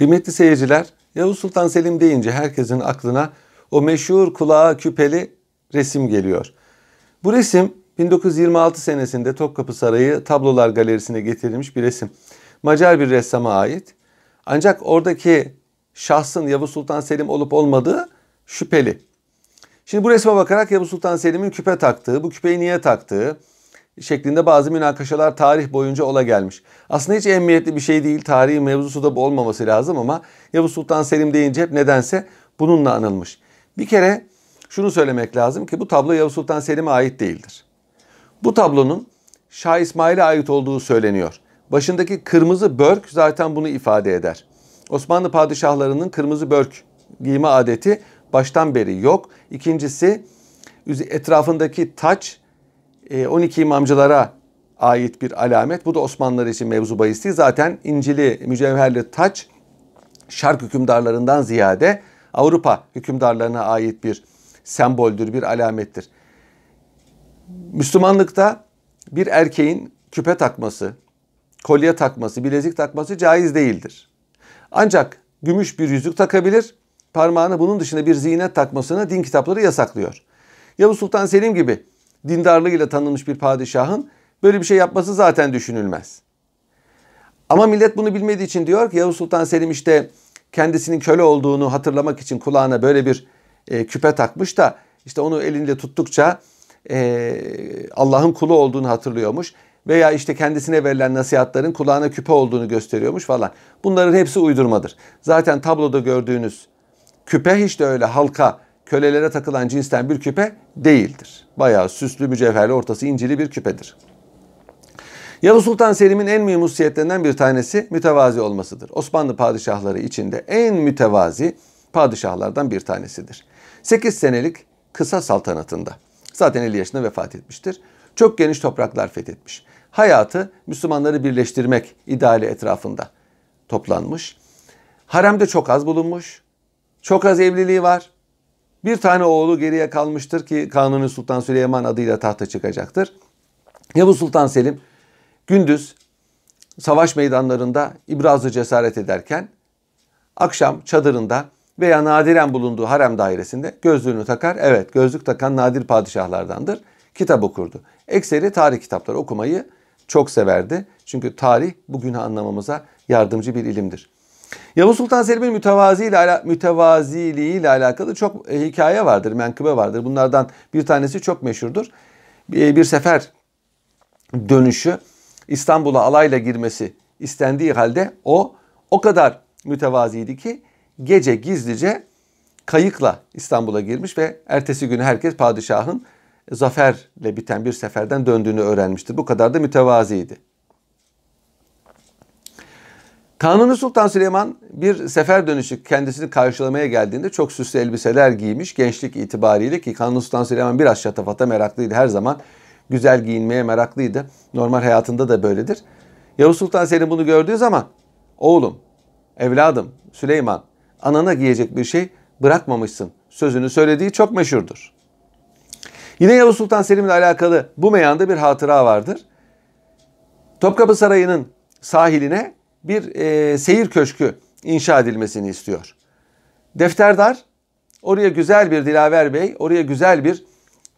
Kıymetli seyirciler, Yavuz Sultan Selim deyince herkesin aklına o meşhur kulağa küpeli resim geliyor. Bu resim 1926 senesinde Topkapı Sarayı Tablolar Galerisi'ne getirilmiş bir resim. Macar bir ressama ait. Ancak oradaki şahsın Yavuz Sultan Selim olup olmadığı şüpheli. Şimdi bu resme bakarak Yavuz Sultan Selim'in küpe taktığı, bu küpeyi niye taktığı şeklinde bazı münakaşalar tarih boyunca ola gelmiş. Aslında hiç emniyetli bir şey değil. Tarihi mevzusu da bu olmaması lazım ama Yavuz Sultan Selim deyince hep nedense bununla anılmış. Bir kere şunu söylemek lazım ki bu tablo Yavuz Sultan Selim'e ait değildir. Bu tablonun Şah İsmail'e ait olduğu söyleniyor. Başındaki kırmızı börk zaten bunu ifade eder. Osmanlı padişahlarının kırmızı börk giyme adeti baştan beri yok. İkincisi etrafındaki taç 12 e, imamcılara ait bir alamet. Bu da Osmanlılar için mevzu bahis. Zaten incili, mücevherli taç şark hükümdarlarından ziyade Avrupa hükümdarlarına ait bir semboldür, bir alamettir. Müslümanlıkta bir erkeğin küpe takması, kolye takması, bilezik takması caiz değildir. Ancak gümüş bir yüzük takabilir, parmağına bunun dışında bir zinet takmasını din kitapları yasaklıyor. Yavuz Sultan Selim gibi dindarlığıyla tanınmış bir padişahın böyle bir şey yapması zaten düşünülmez. Ama millet bunu bilmediği için diyor ki Yavuz Sultan Selim işte kendisinin köle olduğunu hatırlamak için kulağına böyle bir e, küpe takmış da işte onu elinde tuttukça e, Allah'ın kulu olduğunu hatırlıyormuş veya işte kendisine verilen nasihatlerin kulağına küpe olduğunu gösteriyormuş falan. Bunların hepsi uydurmadır. Zaten tabloda gördüğünüz küpe hiç de öyle halka, kölelere takılan cinsten bir küpe değildir. Bayağı süslü, mücevherli, ortası incili bir küpedir. Yavuz Sultan Selim'in en mühim hususiyetlerinden bir tanesi mütevazi olmasıdır. Osmanlı padişahları içinde en mütevazi padişahlardan bir tanesidir. 8 senelik kısa saltanatında. Zaten 50 yaşında vefat etmiştir. Çok geniş topraklar fethetmiş. Hayatı Müslümanları birleştirmek ideali etrafında toplanmış. Haremde çok az bulunmuş. Çok az evliliği var. Bir tane oğlu geriye kalmıştır ki Kanuni Sultan Süleyman adıyla tahta çıkacaktır. Yavuz Sultan Selim gündüz savaş meydanlarında ibrazı cesaret ederken akşam çadırında veya nadiren bulunduğu harem dairesinde gözlüğünü takar. Evet gözlük takan nadir padişahlardandır. Kitap okurdu. Ekseri tarih kitapları okumayı çok severdi. Çünkü tarih bugünü anlamamıza yardımcı bir ilimdir. Yavuz Sultan Selim'in mütevazi ile, mütevaziliği ile alakalı çok e, hikaye vardır, menkıbe vardır. Bunlardan bir tanesi çok meşhurdur. Bir, bir sefer dönüşü İstanbul'a alayla girmesi istendiği halde o o kadar mütevaziydi ki gece gizlice kayıkla İstanbul'a girmiş ve ertesi günü herkes padişahın zaferle biten bir seferden döndüğünü öğrenmiştir. Bu kadar da mütevaziydi. Kanuni Sultan Süleyman bir sefer dönüşü kendisini karşılamaya geldiğinde çok süslü elbiseler giymiş gençlik itibariyle ki Kanuni Sultan Süleyman biraz şatafata meraklıydı her zaman. Güzel giyinmeye meraklıydı. Normal hayatında da böyledir. Yavuz Sultan Selim bunu gördüğü zaman oğlum, evladım, Süleyman anana giyecek bir şey bırakmamışsın sözünü söylediği çok meşhurdur. Yine Yavuz Sultan Selim ile alakalı bu meyanda bir hatıra vardır. Topkapı Sarayı'nın sahiline bir e, seyir köşkü inşa edilmesini istiyor. Defterdar oraya güzel bir Dilaver Bey, oraya güzel bir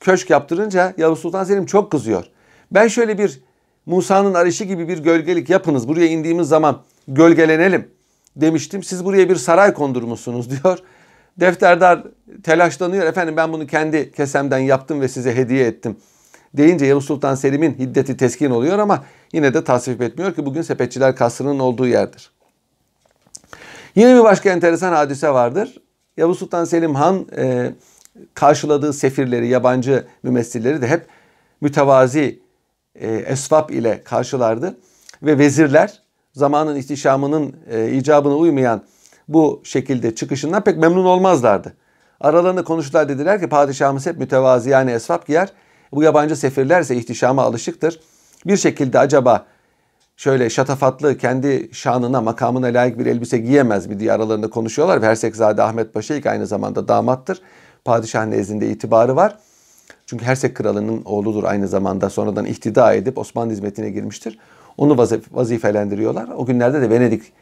köşk yaptırınca Yavuz Sultan Selim çok kızıyor. Ben şöyle bir Musa'nın arışı gibi bir gölgelik yapınız. Buraya indiğimiz zaman gölgelenelim demiştim. Siz buraya bir saray kondurmuşsunuz diyor. Defterdar telaşlanıyor. Efendim ben bunu kendi kesemden yaptım ve size hediye ettim. Deyince Yavuz Sultan Selim'in hiddeti teskin oluyor ama yine de tasvip etmiyor ki bugün sepetçiler kasrının olduğu yerdir. Yine bir başka enteresan hadise vardır. Yavuz Sultan Selim Han e, karşıladığı sefirleri, yabancı mümessilleri de hep mütevazi e, esvap ile karşılardı. Ve vezirler zamanın ihtişamının e, icabına uymayan bu şekilde çıkışından pek memnun olmazlardı. Aralarında konuştular dediler ki padişahımız hep mütevazi yani esvap giyer. Bu yabancı sefirler ise ihtişama alışıktır. Bir şekilde acaba şöyle şatafatlı kendi şanına makamına layık bir elbise giyemez mi diye aralarında konuşuyorlar. Ve Hersekzade Ahmet Paşa ilk aynı zamanda damattır. Padişah nezdinde itibarı var. Çünkü Hersek kralının oğludur aynı zamanda sonradan ihtida edip Osmanlı hizmetine girmiştir. Onu vazif- vazifelendiriyorlar. O günlerde de Venedik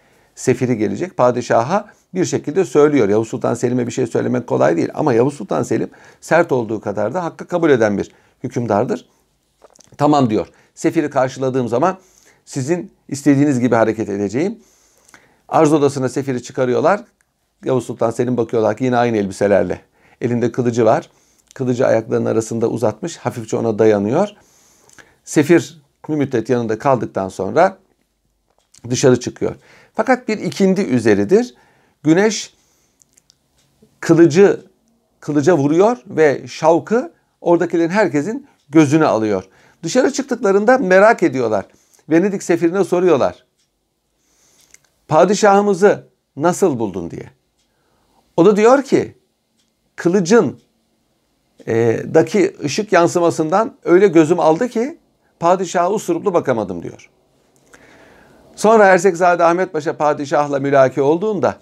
sefiri gelecek. Padişaha bir şekilde söylüyor. Yavuz Sultan Selim'e bir şey söylemek kolay değil. Ama Yavuz Sultan Selim sert olduğu kadar da hakkı kabul eden bir hükümdardır. Tamam diyor. Sefiri karşıladığım zaman sizin istediğiniz gibi hareket edeceğim. Arz odasına sefiri çıkarıyorlar. Yavuz Sultan Selim bakıyorlar ki yine aynı elbiselerle. Elinde kılıcı var. Kılıcı ayaklarının arasında uzatmış. Hafifçe ona dayanıyor. Sefir bir müddet yanında kaldıktan sonra dışarı çıkıyor. Fakat bir ikindi üzeridir. Güneş kılıcı kılıca vuruyor ve şavkı oradakilerin herkesin gözünü alıyor. Dışarı çıktıklarında merak ediyorlar. Venedik sefirine soruyorlar. Padişahımızı nasıl buldun diye. O da diyor ki kılıcın e, daki ışık yansımasından öyle gözüm aldı ki padişaha usuruplu bakamadım diyor. Sonra Ersekzade Ahmet Paşa padişahla mülaki olduğunda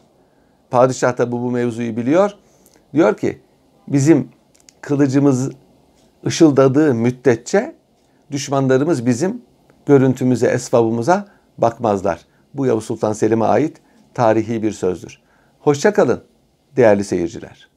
padişah da bu, bu mevzuyu biliyor. Diyor ki bizim kılıcımız ışıldadığı müddetçe düşmanlarımız bizim görüntümüze, esvabımıza bakmazlar. Bu Yavuz Sultan Selim'e ait tarihi bir sözdür. Hoşçakalın değerli seyirciler.